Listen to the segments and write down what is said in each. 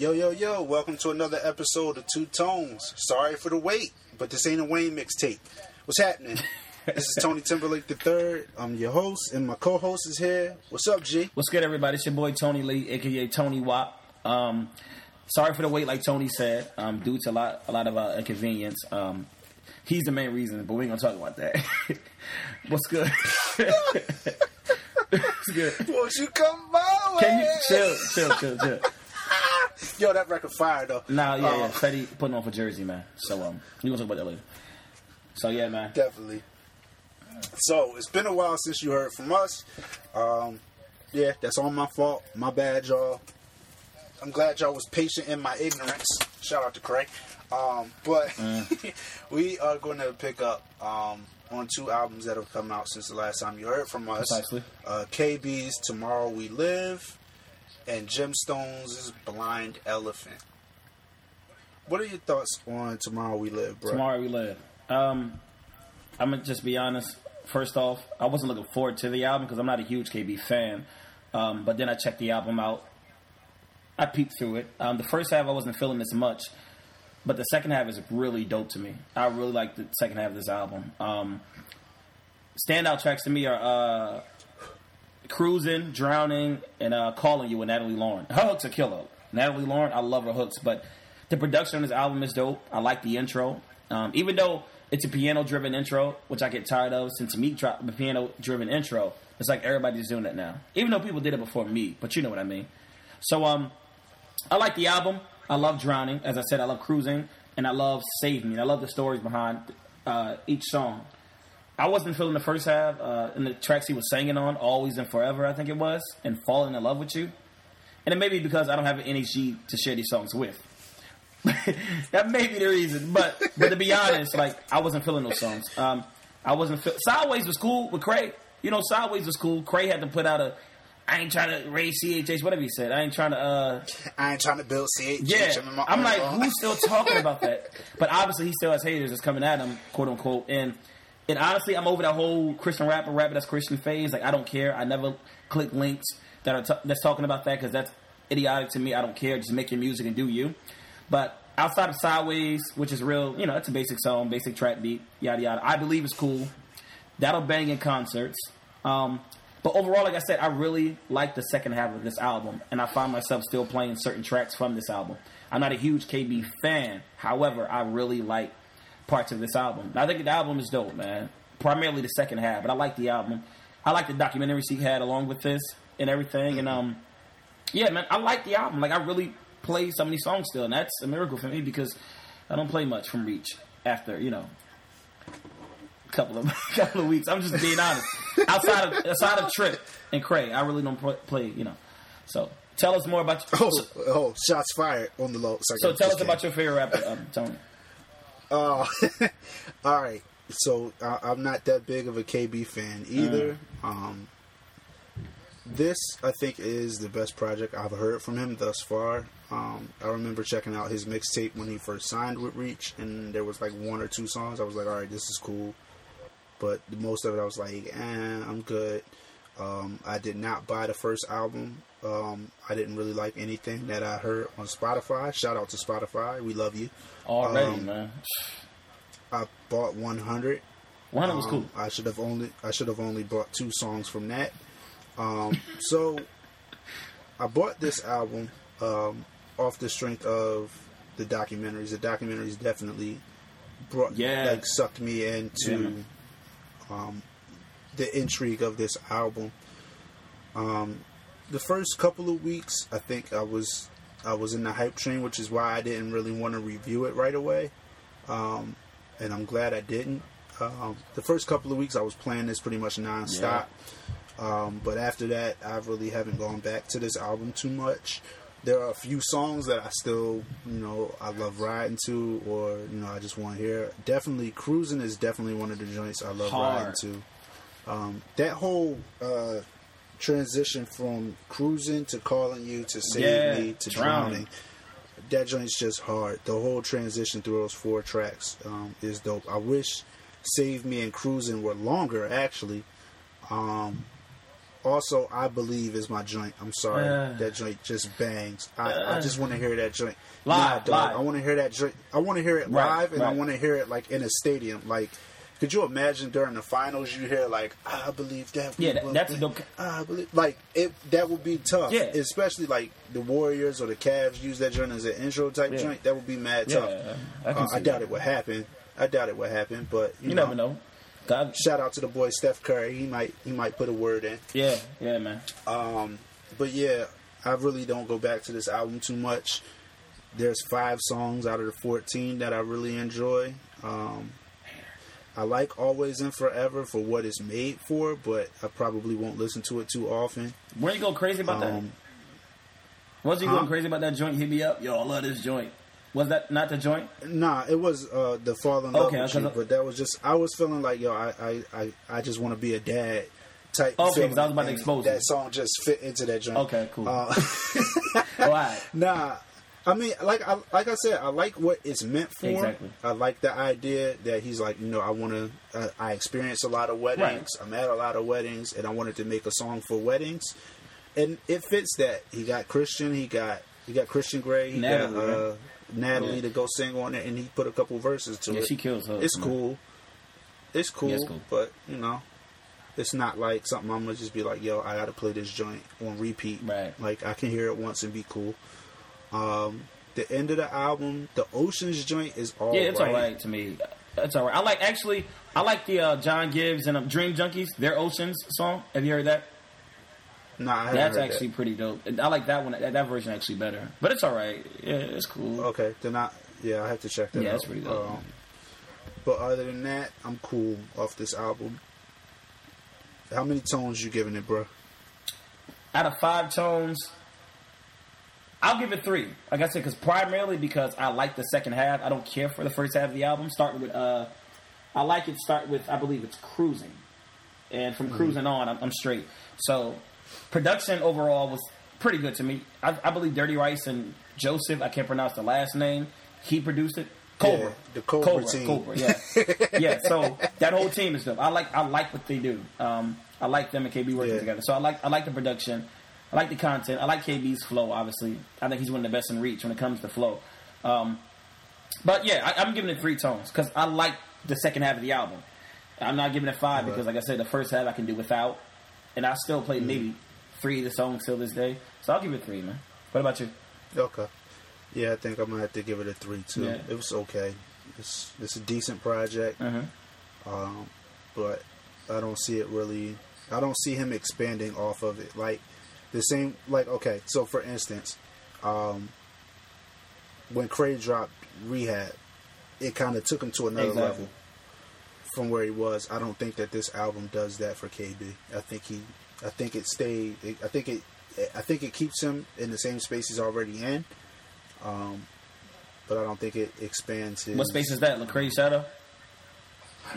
Yo, yo, yo, welcome to another episode of Two Tones. Sorry for the wait, but this ain't a Wayne mixtape. What's happening? this is Tony Timberlake III. I'm your host, and my co host is here. What's up, G? What's good, everybody? It's your boy Tony Lee, aka Tony Wop. Um, sorry for the wait, like Tony said, um, due to a lot, a lot of uh, inconvenience. Um, he's the main reason, but we ain't gonna talk about that. What's good? What's good? Won't you come by? Can you chill, chill, chill, chill? Yo, that record fire though. Nah, yeah, yeah. Uh, Fetty putting on for Jersey, man. So um, we gonna talk about that later. So yeah, man. Definitely. So it's been a while since you heard from us. Um, yeah, that's all my fault. My bad, y'all. I'm glad y'all was patient in my ignorance. Shout out to Craig. Um, but we are going to pick up um, on two albums that have come out since the last time you heard from us. Precisely. Uh, KB's "Tomorrow We Live" and Gemstones' "Blind Elephant." What are your thoughts on "Tomorrow We Live," bro? Tomorrow we live. Um, I'm gonna just be honest. First off, I wasn't looking forward to the album because I'm not a huge KB fan. Um, but then I checked the album out. I peeked through it. Um, the first half I wasn't feeling as much, but the second half is really dope to me. I really like the second half of this album. Um, standout tracks to me are uh, "Cruising," "Drowning," and uh, "Calling You" with Natalie Lauren. Her hooks are killer. Natalie Lauren, I love her hooks, but the production on this album is dope. I like the intro, um, even though it's a piano-driven intro, which I get tired of since Meek dropped the piano-driven intro. It's like everybody's doing it now, even though people did it before me. But you know what I mean. So um, I like the album. I love Drowning. As I said, I love Cruising, and I love Save Me. I love the stories behind uh, each song. I wasn't feeling the first half, uh, and the tracks he was singing on, Always and Forever, I think it was, and Falling in Love with You. And it may be because I don't have an NHG to share these songs with. that may be the reason. But but to be honest, like I wasn't feeling those songs. Um, I wasn't feel- Sideways was cool with Craig. You know, Sideways was cool. Craig had to put out a I ain't trying to raise CHH, whatever he said. I ain't trying to uh I ain't trying to build CH. yeah, in my I'm like, who's still talking about that? But obviously, he still has haters that's coming at him, quote unquote. And and honestly, I'm over that whole Christian rapper, rapper that's Christian phase. Like, I don't care. I never click links that are t- that's talking about that because that's idiotic to me. I don't care. Just make your music and do you. But outside of Sideways, which is real, you know, it's a basic song, basic track beat, yada yada. I believe it's cool. That'll bang in concerts. Um, but overall, like I said, I really like the second half of this album, and I find myself still playing certain tracks from this album. I'm not a huge KB fan, however, I really like parts of this album. I think the album is dope, man. Primarily the second half, but I like the album. I like the documentaries he had along with this and everything, and um, yeah, man, I like the album. Like I really play so many songs still, and that's a miracle for me because I don't play much from Reach after you know a couple of couple of weeks. I'm just being honest. outside of outside of Trip and Cray, I really don't play. You know, so tell us more about. Oh, oh, shots fired on the low. Sorry, so tell us about your favorite rapper, um, Tony. Uh, all right. So I, I'm not that big of a KB fan either. Mm. Um, this I think is the best project I've heard from him thus far. Um, I remember checking out his mixtape when he first signed with Reach, and there was like one or two songs. I was like, all right, this is cool. But most of it, I was like, eh, I'm good. Um, I did not buy the first album. Um, I didn't really like anything that I heard on Spotify. Shout out to Spotify. We love you. Already, Um, man. I bought 100. One was Um, cool. I should have only I should have only bought two songs from that. Um, so I bought this album um, off the strength of the documentaries. The documentaries definitely brought Yeah. like sucked me into Yeah, um, the intrigue of this album. Um, the first couple of weeks, I think I was I was in the hype train, which is why I didn't really want to review it right away. Um, and I'm glad I didn't. Um, the first couple of weeks, I was playing this pretty much nonstop. Um, but after that, I really haven't gone back to this album too much. There are a few songs that I still, you know, I love riding to, or you know, I just want to hear. Definitely, cruising is definitely one of the joints I love riding to. Um, that whole uh, transition from cruising to calling you to save Yeah, me to drowning. drowning. That joint's just hard. The whole transition through those four tracks um, is dope. I wish Save Me and Cruising were longer, actually. Um, Also, I believe is my joint. I'm sorry, Uh. that joint just bangs. I, I just want to hear that joint Live, Nah, dog, live. I want to hear that joint. I want to hear it Right, live, and I want to hear it like in a stadium. Like, could you imagine during the finals you hear like, "I believe that." Yeah, that- that's win. the- I believe like it. That would be tough. Yeah. especially like the Warriors or the Cavs use that joint as an intro type Yeah. joint. That would be mad Yeah, tough. I Uh, I doubt that. it would happen. I doubt it would happen, but you, You never know. God, Shout out to the boy Steph Curry. He might he might put a word in. yeah, yeah, man. Um, but yeah, I really don't go back to this album too much. There's five songs out of the 14 that I really enjoy. Um, I like Always and Forever for what it's made for, but I probably won't listen to it too often. Weren't you going crazy about that? Um, Was you huh? going crazy about that joint? Hit me up, yo. I love this joint. Was that not the joint? nah, it was uh, the Fall in Love Okay, with. You, but that was just I was feeling like yo, I I, I, I just want to be a dad type. Okay, 'cause feeling, I was about to expose that you. song just fit into that joint. Okay, cool. Uh, right. Nah, I mean, like I like I said, I like what it's meant for. Exactly. I like the idea that he's like, you know, I want to. Uh, I experience a lot of weddings. Right. I'm at a lot of weddings, and I wanted to make a song for weddings, and it fits that. He got Christian. He got he got Christian Gray. He Natalie, got uh? Natalie Yeah. to go sing on it, and he put a couple verses to Yeah, it. she kills her. It's cool. It's cool, Yeah, it's cool. but you know. It's not like something I'm gonna just be like, yo, I gotta play this joint on repeat. Right. Like I can hear it once and be cool. Um, the end of the album, the Oceans joint is all Yeah, it's right. all right to me. That's all right. I like actually. I like the uh, John Gibbs and um, Dream Junkies. Their Oceans song. Have you heard that? Nah, I haven't That's actually pretty dope. I like that one. That, that version actually better. But it's all right. Yeah, it's cool. that. okay. Then I yeah, I have to check that Yeah, out. it's pretty dope. Um, but other than that, I'm cool off this album. How many tones you giving it, bro? Out of five tones, I'll give it three. Like I said, because primarily because I like the second half. I don't care for the first half of the album. Starting with, uh, I like it. Start with, I believe it's cruising, and Mm-hmm. from cruising on, I'm, I'm straight. So, production overall was pretty good to me. I, I believe Dirty Rice and Joseph. I can't pronounce the last name. He produced it. Cobra, Yeah, the Cobra Cobra, team. Cobra, yeah, yeah. So that whole team is dope. I like, I like what they do. Um, I like them and KB working Yeah. together. So I like, I like the production. I like the content. I like KB's flow. Obviously, I think he's one of the best in reach when it comes to flow. Um, but yeah, I, I'm giving it three tones because I like the second half of the album. I'm not giving it five Okay. because, like I said, the first half I can do without, and I still Mm. play maybe three of the songs till this day. So I'll give it three, man. What about you? Okay. Yeah, I think I'm gonna have to give it a three too. Yeah. It was okay. It's it's a decent project. Uh-huh. um, but I don't see it really. I don't see him expanding off of it. Like the same, like okay. So for instance, um, when Cray dropped Rehab, it kind of took him to another Exactly. level from where he was. I don't think that this album does that for KB. I think he, I think it stayed. I think it, I think it keeps him in the same space he's already in. Um, but I don't think it expands his. What space is that? Lecrae Shadow?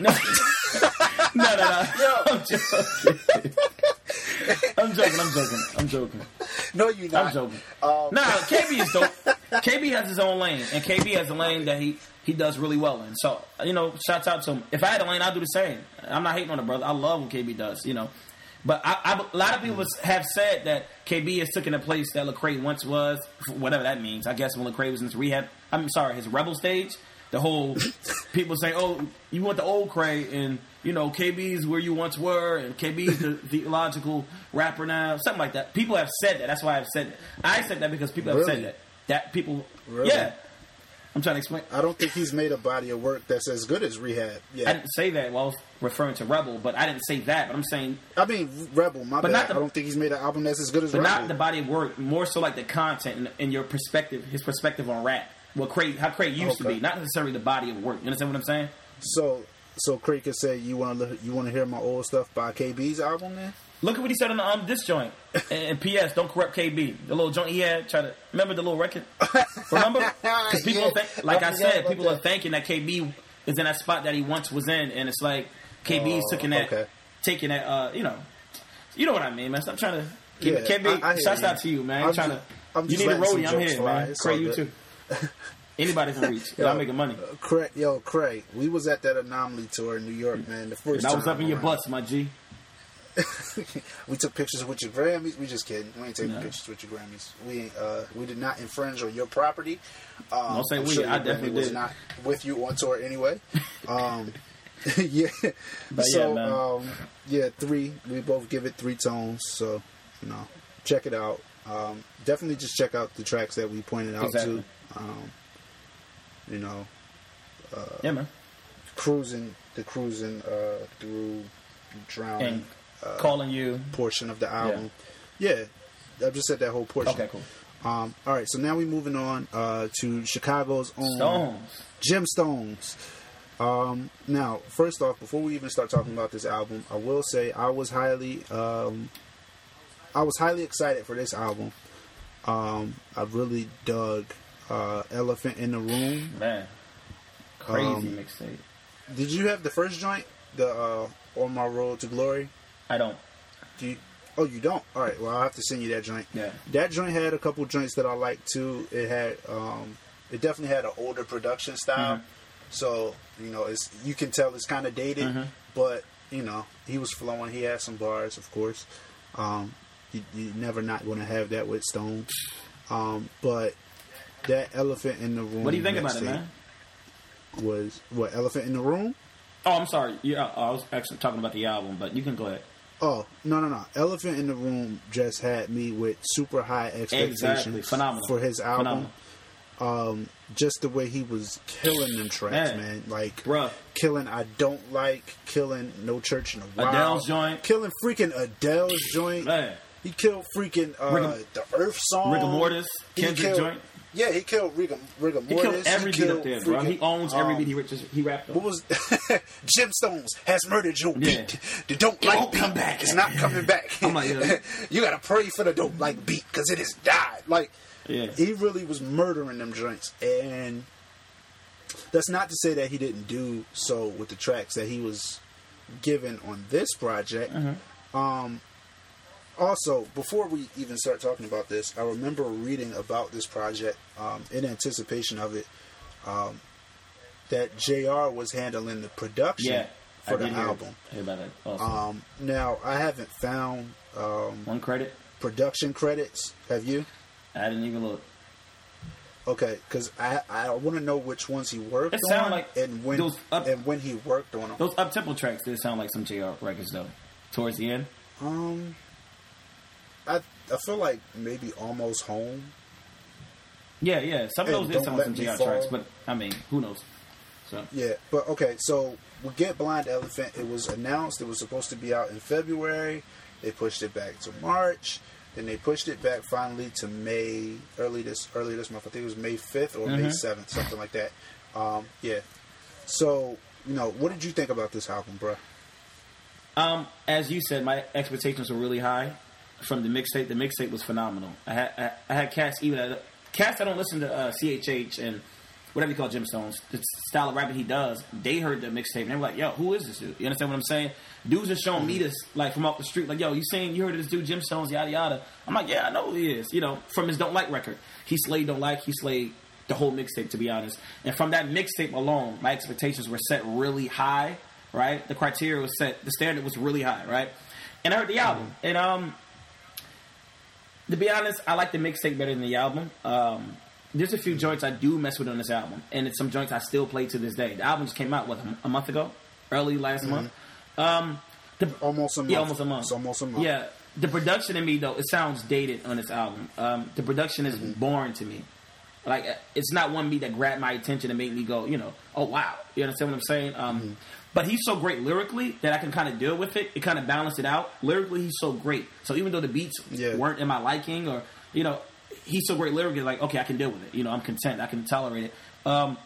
No, no, no, no. I'm joking. I'm joking. I'm joking. I'm joking. No, you not. I'm joking. Um, Nah, KB is dope. KB has his own lane, and KB has a lane that he he does really well in. So you know, shouts out to him. If I had a lane, I'd do the same. I'm not hating on the brother. I love what KB does. You know, but I, I, a lot of people have said that KB has taken a place that Lecrae once was, whatever that means. I guess when Lecrae was in his rehab, I'm sorry, his rebel stage. The whole people say, "Oh, you want the old Cray," and you know KB's where you once were, and KB's the theological rapper now, something like that. People have said that. That's why I've said that. I said that because people have said that. That people, Really? yeah. I'm trying to explain. I don't think he's made a body of work that's as good as Rehab. Yeah, I didn't say that while I was referring to Rebel, but I didn't say that. But I'm saying, I mean Rebel. My But bad. not the- I don't think he's made an album that's as good as but Rebel. not the body of work. More so like the content and, and your perspective, his perspective on rap. What Cray, how Cray used to be, not necessarily the body of work. You understand what I'm saying? so, so Craig could say you want to you want to hear my old stuff by KB's album, then? Look at what he said on the, um, this joint. And, P.S. Don't corrupt KB. The little joint he had. Try to remember the little record. Remember? Because people, Yeah, think, like I I, said, people are thinking that KB is in that spot that he once was in, and it's like KB's Oh, taking that, okay. taking that. Uh, you know, you know what I mean, man. Stop trying to. Keep. Yeah, KB, I- I shouts you. out to you, man. I'm trying just- to. I'm you need a roadie. I'm here, man. Cray, you too. Anybody can reach. Yo, I'm making money. Craig, yo, Craig, we was at that Anomaly tour in New York, man. The first And I was up in your butts, my G. we took pictures with your Grammys. We just kidding. We ain't taking No. pictures with your Grammys. We uh, we did not infringe on your property. Um, Don't say I'm we, Sure I definitely was not with you on tour anyway. Um, yeah. But so yeah, man. um, yeah, three. We both give it three tones. So you know, check it out. Um, definitely just check out the tracks that we pointed out Exactly. to. Um, you know, Yeah, man. cruising the cruising uh, through drowning And uh, calling you. portion of the album. Yeah. I've just said that whole portion. Okay, cool. Um, all right, so now we're moving on uh, to Chicago's own Stones. Gemstones. Um, now, first off, before we even start talking about this album, I will say I was highly, um, I was highly excited for this album. Um, I really dug uh, "Elephant in the Room." Man. Crazy Um, mixtape. Did you have the first joint, the uh, "On My Road to Glory"? I don't. Do you? Oh, you don't. All right. Well, I'll have to send you that joint. Yeah. That joint had a couple joints that I liked too. It had, um, it definitely had an older production style. Mm-hmm. So you know, it's you can tell it's kind of dated, Mm-hmm. but you know, he was flowing. He had some bars, of course. Um, you, you're never not going to have that with Stone. Um, but that elephant in the room. What do you think about it, man? Was what elephant in the room? Oh, I'm sorry. Yeah, I was actually talking about the album, but you can go ahead. Oh no no no! Elephant in the Room just had me with super high expectations Exactly. Phenomenal. for his album. Phenomenal. Just the way he was killing them tracks, Man. man. Like Bruh. killing I don't like, killing No Church in the Wild, Adele's joint. killing freaking Adele's joint. Man. He killed freaking uh, Rigor- the Earth song, Rigamortus, Kendrick joint. Yeah, he killed Rigor, Rigor He Mortis. killed every beat killed up there, bro. He owns every um, beat he, riches, he rapped on. what was Gemstones has murdered your Yeah. beat. The don't It like beat come back. It's not coming back. I'm like, yeah. you gotta pray for the don't like beat because it has died. Like Yeah. he really was murdering them joints, and that's not to say that he didn't do so with the tracks that he was given on this project. Mm-hmm. Um, also, before we even start talking about this, I remember reading about this project um, in anticipation of it. Um, that Jr. was handling the production yeah. for I the did album. hear about that also. Um, now, I haven't found um, One credit. production credits. Have you? I didn't even look. Okay, because I I want to know which ones he worked It on like and when those up- and when he worked on them. Those up tempo tracks did sound like some JR records though. Towards the end. Um, I I feel like maybe almost home. Yeah, yeah. Some of those did sound like some Me tracks, but I mean, who knows? So Yeah, but okay. So we get Blind Elephant. It was announced it was supposed to be out in February. They pushed it back to March. Then they pushed it back finally to May early this early this month. I think it was May fifth or May Mhm. seventh, something like that. Um, yeah. So you know, what did you think about this album, bruh? Um, as you said, my expectations were really high from the mixtape. The mixtape was phenomenal. I had I, I had cats even at, cats I don't listen to uh, CHH and whatever you call Gemstones, the style of rapping he does. They heard the mixtape and they were like, "Yo, who is this dude?" You understand what I'm saying? Dudes are showing me this like from off the street, like, "Yo, you saying you heard of this dude Gemstones, yada yada." I'm like, "Yeah, I know who he is." You know, from his Don't Like record, he slayed Don't Like, he slayed the whole mixtape to be honest. And from that mixtape alone, my expectations were set really high. Right, the criteria was set, the standard was really high. Right, and I heard the album, and um, to be honest, I like the mixtape better than the album. Um, there's a few joints I do mess with on this album, and it's some joints I still play to this day. The album just came out what a month ago, early last month. Um, the, Almost a month. yeah, almost a month. It's almost a month. Yeah, the production in me though it sounds dated on this album. Um, the production is boring to me. Like uh, it's not one beat that grabbed my attention and made me go, you know, oh wow. You understand what I'm saying? Um, But he's so great lyrically that I can kind of deal with it. It kind of balanced it out. Lyrically, he's so great. So even though the beats Yeah. weren't in my liking, or you know, he's so great lyrically, like okay, I can deal with it. You know, I'm content. I can tolerate it. Um,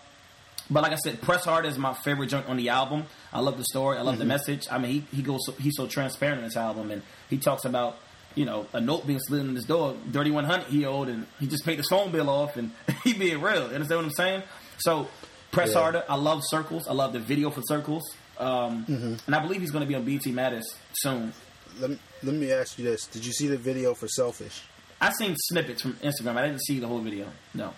but like I said, Press Hard is my favorite joint on the album. I love the story. I love Mm-hmm. the message. I mean, he, he goes so, he's so transparent in this album, and he talks about you know a note being slid in his door, thirty one hundred he owed, and he just paid his phone bill off, and he being real. You understand what I'm saying? So Press Yeah. Harder. I love Circles. I love the video for Circles, um, Mm-hmm. and I believe he's going to be on BT Mattis soon. Let me, let me ask you this: Did you see the video for Selfish? I seen snippets from Instagram. I didn't see the whole video. No.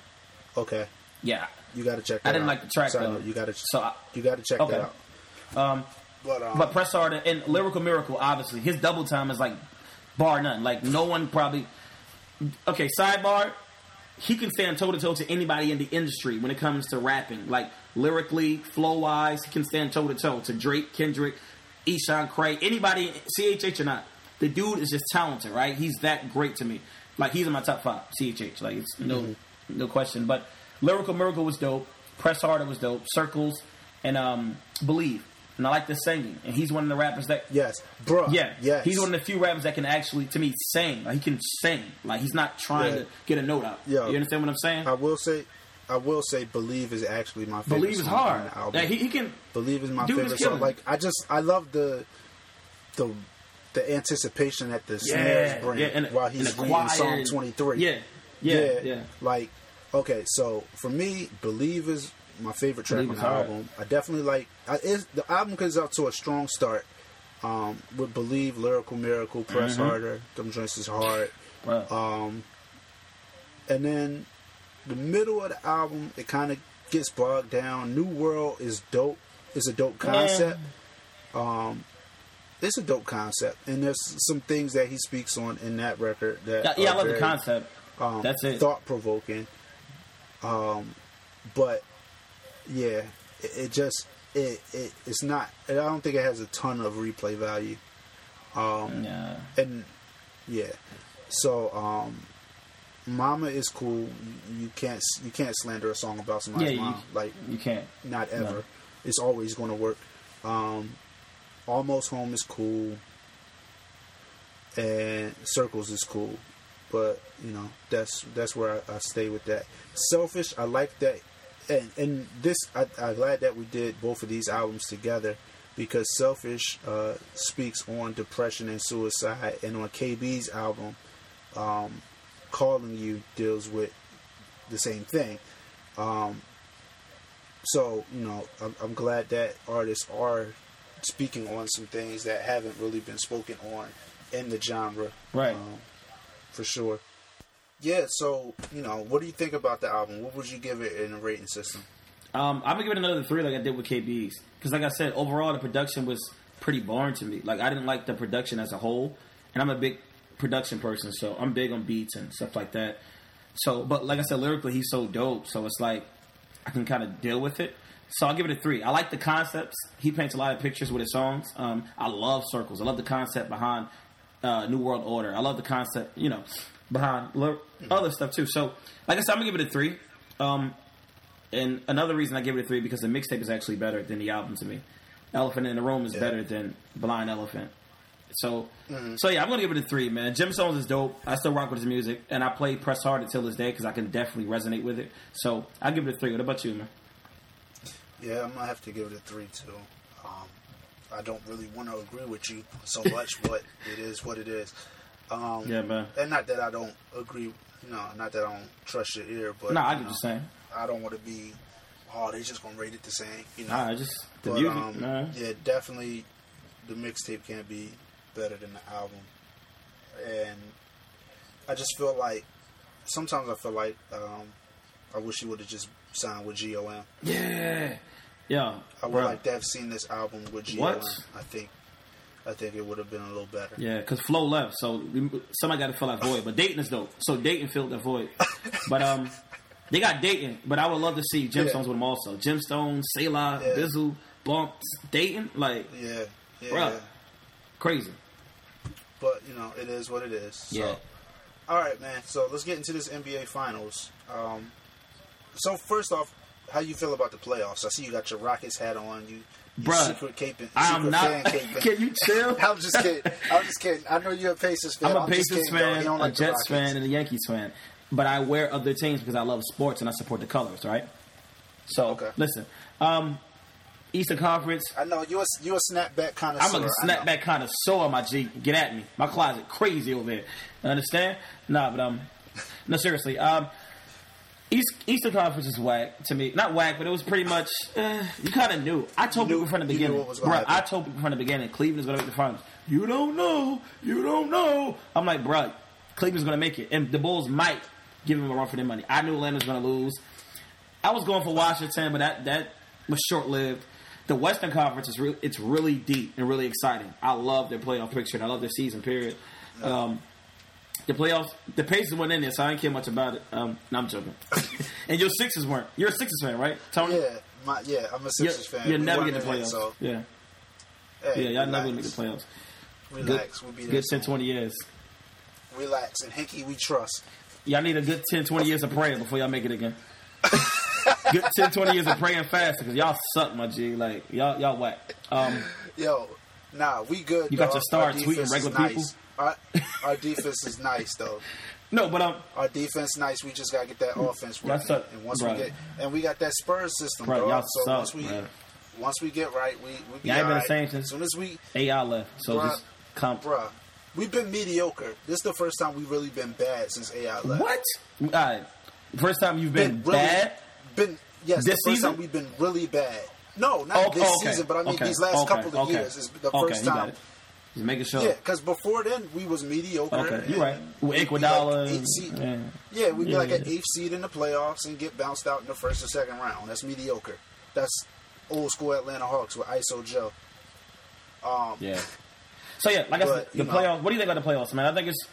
Okay, Yeah. you got to check. That I didn't out. like the track Sorry, though. You got to. So I, you got to check Okay. that out. Um, But um, But Press Harder and Lyrical Miracle, obviously, his double time is like bar none. Like no one probably. Okay, sidebar. He can stand toe to toe to anybody in the industry when it comes to rapping. Like lyrically, flow wise, he can stand toe to toe to Drake, Kendrick, Eshawn Cray, anybody, CHH or not. The dude is just talented, right? He's that great to me. Like he's in my top five, CHH. Like it's no no question. But Lyrical Miracle was dope. Press Harder was dope. Circles and um Believe. And I like the singing. And he's one of the rappers that yes, bro. yeah, yes. He's one of the few rappers that can actually, to me, sing. Like he can sing. Like he's not trying Yeah. to get a note out. Yeah. You understand what I'm saying? I will say, I will say, believe is actually my favorite. Believe is hard. Yeah, he, he can. Believe is my is favorite killing song. Like I just, I love the, the, the anticipation that the snares bring yeah, while he's reading Psalm twenty three. Yeah, yeah, yeah. Like, okay, so for me, believe is my favorite track on the album. I definitely like. I, the album comes out to a strong start. Um, with believe, lyrical miracle, press Mm-hmm. harder. Them joints is hard. Bro. Um, and then the middle of the album, it kind of gets bogged down. New World is dope. It's a dope concept. Um, it's a dope concept, and there's some things that he speaks on in that record that yeah, yeah, I love the concept. Um, That's it. Thought provoking. Um, but yeah, it, it just it, it it's not. I don't think it has a ton of replay value. Um, Yeah. and yeah, so um, Mama is cool. You, you can't you can't slander a song about somebody's Yeah, you- mom. Like You can't. not ever. No. It's always going to work. Um, Almost Home is cool, and Circles is cool, but you know that's that's where I, I stay with that. Selfish, I like that, and and this I, I'm glad that we did both of these albums together because Selfish uh, speaks on depression and suicide, and on KB's album, um, Calling You deals with the same thing. Um, so you know, I'm, I'm glad that artists are speaking on some things that haven't really been spoken on in the genre, Right. Um, for sure. Yeah. So you know, what do you think about the album? What would you give it in a rating system? Um, I'm gonna give it another three, like I did with KB's, because like I said, overall the production was pretty boring to me. Like I didn't like the production as a whole, and I'm a big production person, so I'm big on beats and stuff like that. So, but like I said, lyrically he's so dope, so it's like I can kind of deal with it. So I'll give it a three. I like the concepts. He paints a lot of pictures with his songs. Um, I love circles. I love the concept behind uh, New World Order. I love the concept, you know, behind other stuff too. So, like I said, I'm gonna give it a three. Um, and another reason I give it a three because the mixtape is actually better than the album to me. Elephant in the Room is Yeah. better than Blind Elephant. So, so yeah, I'm gonna give it a three, man. Gemstones is dope. I still rock with his music, and I play Press Hard until this day because I can definitely resonate with it. So I give it a three. What about you, man? Yeah, I'm gonna have to give it a three too. Um, I don't really want to agree with you so much, but it is what it is. Um, Yeah, man. And not that I don't agree. No, not that I don't trust your ear, but No, I you get know, what. I don't want to be. Oh, they just gonna rate it the same. You know. Nah, just the But, music, um. Yeah, definitely, the mixtape can't be better than the album, and I just feel like sometimes I feel like um, I wish he would have just signed with GOM. Yeah, yeah. I would bro. like to have seen this album with GOM. What? I think, I think it would have been a little better. Yeah, because Flo left, so somebody got to fill that void. But Datin is dope, so Datin filled that void. But um, they got Datin, but I would love to see Gemstones Yeah. with them also. Gemstones, Selah, Yeah. Bizzle, Bumps, Dayton, like Yeah, yeah. Bruh. crazy. But you know, it is what it is. So. Yeah. All right, man. So let's get into this NBA Finals. Um, so first off, how you feel about the playoffs? I see you got your Rockets hat on. You Bruh, secret caping. I'm not. Caping. Can you chill? I'm just kidding. I'm just kidding. I know you're a Pacers fan. I'm a just Pacers. Fan, a like Jets fan, and a Yankees fan. But I wear other teams because I love sports and I support the colors, right? So Okay. listen, um, Eastern Conference. I know you're a, you're a snapback kind of. I'm a snapback kind of sore, my G. Get at me. My closet crazy over there. Understand? Nah, but um, no, seriously. Um, East Eastern Conference is whack to me. Not whack, but it was pretty much. Uh, you kind of knew. I told You people knew- from the beginning. what was gonna Bruh, happen. I told people from the beginning. Cleveland is going to make the finals. You don't know. You don't know. I'm like, bruh, Cleveland's going to make it, and the Bulls might give them a run for their money. I knew Atlanta was going to lose. I was going for Washington, but that that was short lived. the Western Conference is re- it's really deep and really exciting. I love their playoff picture. and I love their season period. Um, the playoffs, the Pacers went in there, so I didn't care much about it. Um, no, I'm joking. and your Sixers weren't. You're a Sixers fan, right, Tony? Yeah, my, yeah, I'm a You're, Sixers fan. you're We never getting the playoffs. So, yeah, hey, yeah, y'all never gonna make the playoffs. Relax, we'll be there. Good 10, 20 years. Relax, and Hinkie, we trust. Y'all need a good 10, 20 years of praying before y'all make it again. good 10, 20 years of praying fast because y'all suck, my G. Like y'all, y'all whack. Um, Yo, nah, we good. You got dog. your star tweeting regular nice. people? Our, our defense is nice though. no, but um, Our defense nice. We just gotta get that offense right. And once we get, and we got that Spurs system, Bro, so suck, once we, bro. once we get right, we we be Y'all ain't been the same since- As soon as we, AI left, so Bruh. just come. bruh, we've been mediocre. This is the first time we've really been bad since AI left. What? All right. First time you've been, really, bad. Been yes, This the first season? time we've been really bad. No, not this okay. season, but I mean Okay. these last couple of years is the first time. Just making sure. Yeah, because before then we was mediocre. Okay, you and right. With we'd like eighth and- seed. yeah. Yeah, we'd be Yeah, like an eighth seed in the playoffs and get bounced out in the first or second round. That's mediocre. That's old school Atlanta Hawks with ISO Joe. Um, Yeah. So yeah, like I said, the playoffs. What do you think of the playoffs, man? I think it's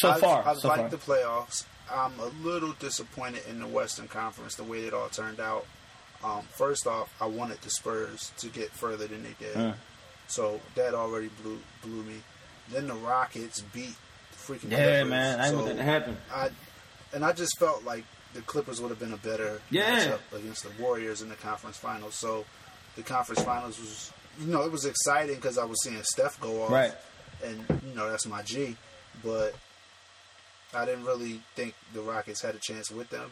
so I, far. I so like far. the playoffs. I'm a little disappointed in the Western Conference the way it all turned out. Um, first off, I wanted the Spurs to get further than they did, Mm. So that already blew blew me. Then the Rockets beat the freaking yeah, Clippers, man. I so to happen. I and I just felt like the Clippers would have been a better Yeah. matchup against the Warriors in the conference finals. So the conference finals was, you know, it was exciting because I was seeing Steph go off, Right. And you know that's my G, but I didn't really think the Rockets had a chance with them,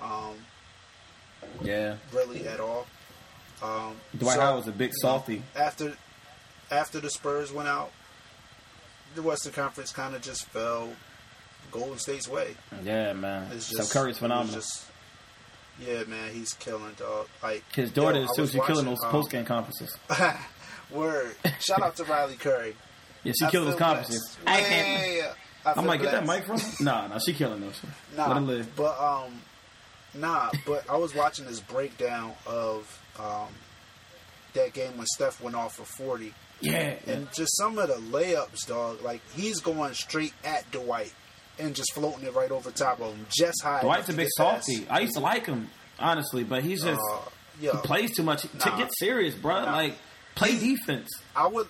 um, Yeah. really at all. Um, Dwight so, Howard was a big softy. after after the Spurs went out, the Western Conference kind of just fell Golden State's way. Yeah, man. It's so just Curry's it phenomenal. just- yeah, man, he's killing dog. Like His daughter yo, is I too. She's killing those um, post game conferences. Word. Shout out to Riley Curry. Yeah, she I killing those conferences. blessed. I can't. I I'm feel like, get that mic from? Nah, nah, she killing those. Nah, Let her live. but um, nah, but I was watching this breakdown of um that game when Steph went off for forty, Yeah. and just some of the layups, dog. Like he's going straight at Dwight and just floating it right over top of him, just high. Dwight's a big to get past. softy. I used to like him, honestly, but he's just Uh, yeah, he plays too much. To Nah. get serious, bro. Nah. Like play He- defense. I would.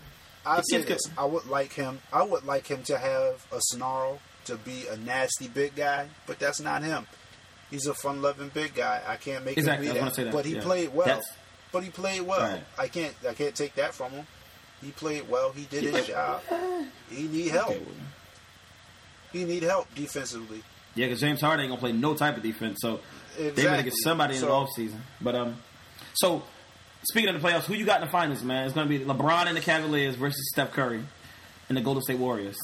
I say this. I would like him. I would like him to have a snarl to be a nasty big guy, but that's not him. He's a fun-loving big guy. I can't make Exactly, him be that. say that, But he yeah. played well. That's- but he played well. Right. I can't. I can't take that from him. He played well. He did his job. He need help. Okay, He need help defensively. Yeah, because James Harden ain't gonna play no type of defense, so they better get somebody in the So- offseason. But um, so speaking of the playoffs, who you got in the finals, man? It's gonna be LeBron and the Cavaliers versus Steph Curry and the Golden State Warriors.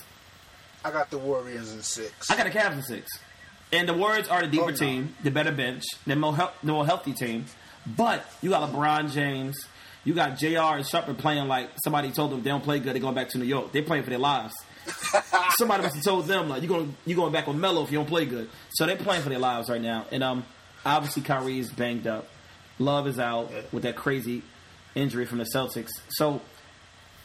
I got the Warriors in six. I got the Cavs in six, and the Warriors are the deeper Oh, no. team, the better bench, the more hel- the more healthy team. But you got LeBron James, you got Jr. and Shumpert playing like somebody told them they don't play good. They're going back to New York. They're playing for their lives. somebody must have told them like you going you going back with Melo if you don't play good. So they're playing for their lives right now. And um, obviously Kyrie is banged up. Love is out with that crazy injury from the Celtics. So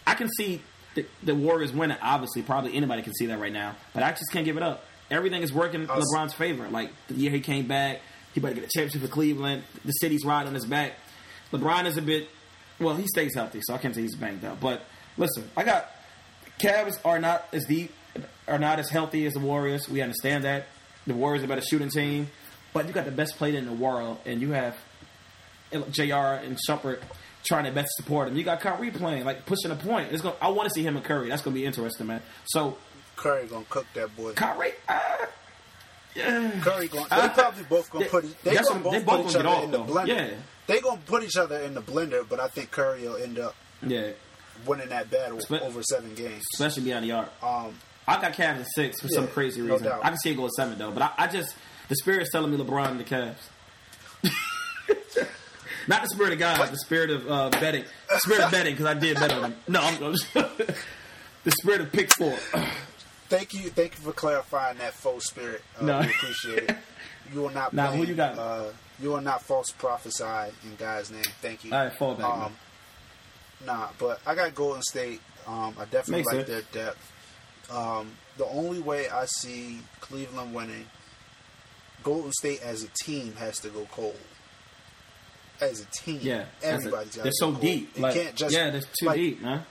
I can see the, the Warriors winning. Obviously, probably anybody can see that right now. But I just can't give it up. Everything is working in LeBron's favor. Like the year he came back, he better get a championship for Cleveland. The city's riding on his back. LeBron is a bit. Well, he stays healthy, so I can't say he's banged up. But listen, I got Cavs are not as deep, are not as healthy as the Warriors. We understand that the Warriors are a better shooting team, but you got the best player in the world, and you have Jr. and Shumpert trying their best to support him. You got Kyrie playing, like pushing a point. It's going I want to see him and Curry. That's going to be interesting, man. So Curry gonna cook that boy. Kyrie, uh, yeah. Curry going. They Uh, probably both gonna they- put. They that's gonna both they both put each gonna other get in the blender. Yeah. They gonna put each other in the blender, but I think Curry will end up yeah, winning that battle Spe- over seven games. especially beyond the arc. Um, I got Cavs in six for some crazy reason. doubt. I can see it go seven though, but I, I just the spirit's telling me LeBron and the Cavs. Not the spirit of God, the spirit of uh, betting. The spirit of betting because I did bet on them. No, I'm, I'm the spirit of pick four. Thank you, thank you for clarifying that faux spirit. Uh, No. we appreciate it. You will not. Nah, who you got? Uh, you will not false prophesy in God's name. Thank you. All right, fall back. Um, nah, but I got Golden State. Um, I definitely Makes like sense. their depth. Um, the only way I see Cleveland winning, Golden State as a team has to go cold. As a team, Yeah, everybody's got. They're so cold. deep. It Like, can't just yeah, they're too like, deep, man.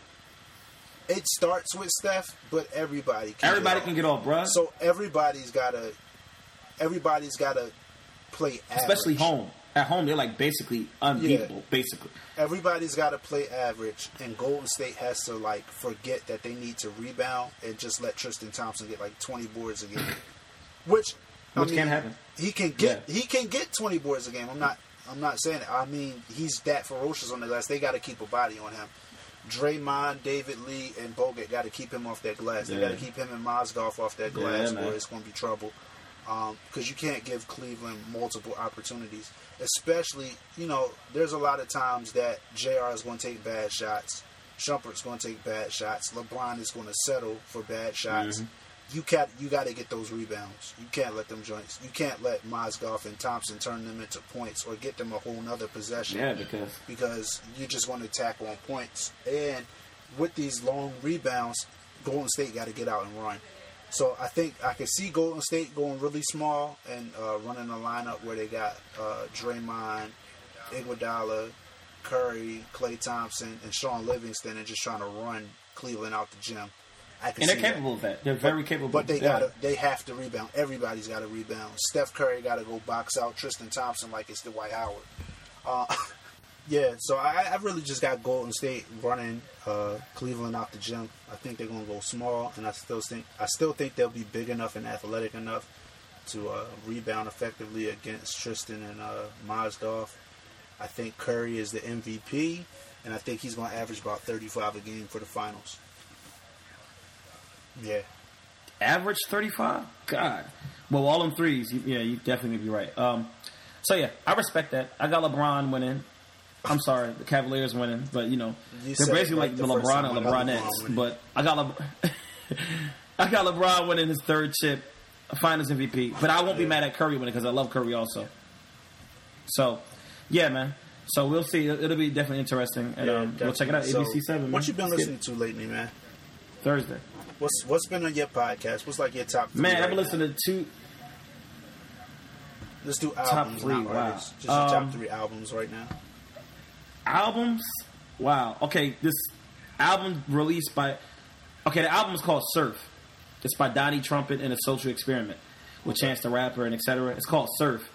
It starts with Steph, but everybody can Everybody get can get off, bruh. So everybody's got to. Everybody's got to play, average. Especially home. At home, they're like basically unbeatable. Basically, everybody's got to play average, and Golden State has to like forget that they need to rebound and just let Tristan Thompson get like twenty boards a game, which I Which mean, can happen. He can get Yeah. he can get twenty boards a game. I'm not I'm not saying it. I mean he's that ferocious on the glass. They got to keep a body on him. Draymond, David Lee, and Bogut got to keep him off that glass. They got to keep him and Mozgov off that glass, man. or it's going to be trouble. Um, because you can't give Cleveland multiple opportunities, especially you know. There's a lot of times that Jr. is going to take bad shots. Shumpert's going to take bad shots. LeBron is going to settle for bad shots. Mm-hmm. You can't. You got to get those rebounds. You can't let them joints. You can't let Mozgov and Thompson turn them into points or get them a whole nother possession yeah, because because you're just want to attack on points. And with these long rebounds, Golden State got to get out and run. So I think I can see Golden State going really small and uh, running a lineup where they got uh, Draymond, Iguodala, Curry, Klay Thompson, and Shaun Livingston, and just trying to run Cleveland out the gym. I can and they're see that. capable of that. They're very capable. But they yeah. gotta, they have to rebound. Everybody's got to rebound. Steph Curry got to go box out Tristan Thompson like it's Dwight Howard. Uh, yeah, so I, I really just got Golden State running uh, Cleveland out the gym. I think they're gonna go small, and I still think I still think they'll be big enough and athletic enough to uh, rebound effectively against Tristan and uh, Mozgov. I think Curry is the MVP, and I think he's gonna average about 35 a game for the finals. Yeah. average 35 god. Well all them threes yeah you definitely be right. Um, so yeah i respect that. I got lebron winning. I'm sorry the cavaliers winning but you know You they're basically like like the the lebron and got LeBron lebronettes but i got Le- i got lebron winning his third chip finals mvp but i won't be mad at curry winning because i love curry also. So yeah man. So we'll see. It'll be definitely interesting and um, we'll check it out. Definitely. abc 7 man. What you been listening to lately, man? Thursday What's what's been on your podcast? What's like your top? Three man right i've been listening to two Let's do albums, three, not wow. artists. Just your Um, top three albums right now. albums. Wow. Okay, this album released by. Okay, the album is called Surf. It's by Donnie Trumpet and a Social Experiment with Chance the Rapper and etc. It's called Surf.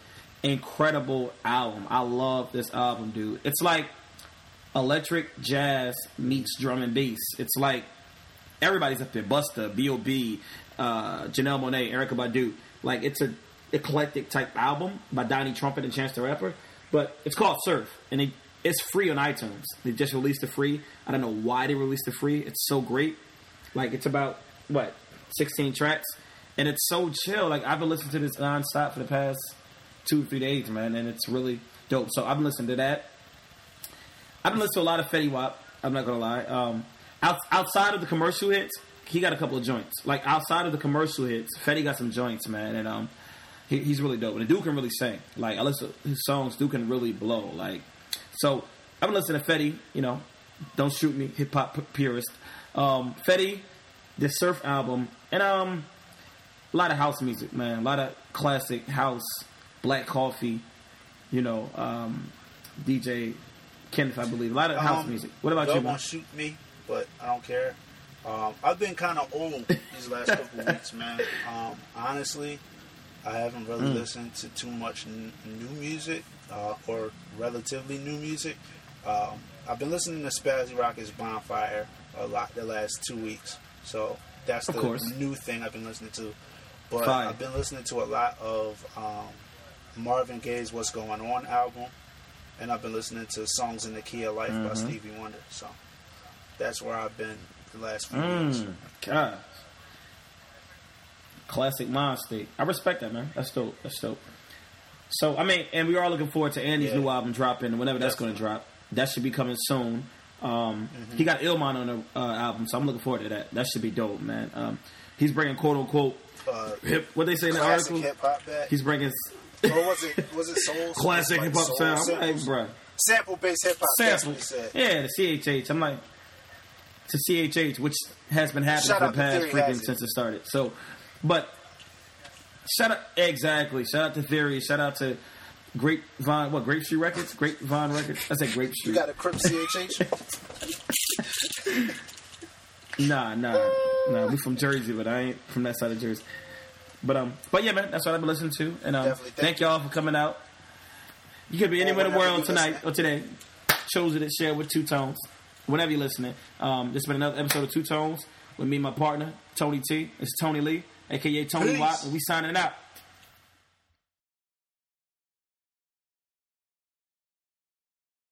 Incredible album. I love this album, dude. It's like electric jazz meets drum and bass. It's like everybody's up there. Busta, B.O.B., uh, Janelle Monáe, Erykah Badu. Like it's a eclectic type album by Donnie Trumpet and Chance the Rapper. But it's called Surf, and it, it's free on iTunes. They just released it free. I don't know why they released it free. It's so great. Like it's about what sixteen tracks, and it's so chill. Like I've been listening to this nonstop for the past two three days, man, and it's really dope. So I've been listening to that. I've been listening to a lot of Fetty Wap. I'm not gonna lie. Um, out, outside of the commercial hits, he got a couple of joints. Like outside of the commercial hits, Fetty got some joints, man, and um, he, he's really dope. And the dude can really sing. Like I listen to his songs, dude can really blow. Like so, I've been listening to Fetty. You know, don't shoot me, hip hop purist. Um, Fetty, the Surf album, and um, a lot of house music, man. A lot of classic house, Black Coffee. You know, um, DJ Kenneth, I believe. A lot of house Um, music. What about you, man? want shoot me, but I don't care. Um, I've been kind of old these last couple weeks, man. Um, honestly, I haven't really Mm. listened to too much n- new music uh, or relatively new music. Um, I've been listening to Spazzy Rocket's Bonfire a lot the last two weeks, so that's Of the course. new thing I've been listening to. But Fire. I've been listening to a lot of um, Marvin Gaye's "What's Going On" album, and I've been listening to "Songs in the Key of Life" by Mhm. Stevie Wonder. So that's where I've been the last few. Mm, God. Classic mind state. I respect that, man. That's dope. That's dope. So, I mean, and we are looking forward to Andy's Yeah. new album dropping, whenever that's going to drop. That should be coming soon. Um, Mm-hmm. He got Illmind on the uh, album, so I'm looking forward to that. That should be dope, man. Um, he's bringing quote unquote Uh, hip. What they say in the classic article? hip hop back. He's bringing or was it was it soul? classic hip hop sound. I'm like, bruh. Sample based hip hop. Sample. Yeah, the CHH. I'm like, to CHH, which has been happening Shout for the past freaking since it started. So, but shout out exactly. Shout out to Theory. Shout out to Grapevine. What Grape Street Records? Grapevine Records. I said Grape Street. You got a Crip CHH? Nah, nah, nah. We from Jersey, but I ain't from that side of Jersey. But um, but yeah, man, that's what I've been listening to, and um, thank, Thank y'all for coming out. You could be anywhere in the world tonight or today. Chosen to share with Two Tones. Whenever you're listening, um, this has been another episode of Two Tones with me, and my partner Tony T. It's Tony Lee, aka Tony Peace. Watt, and we signing out.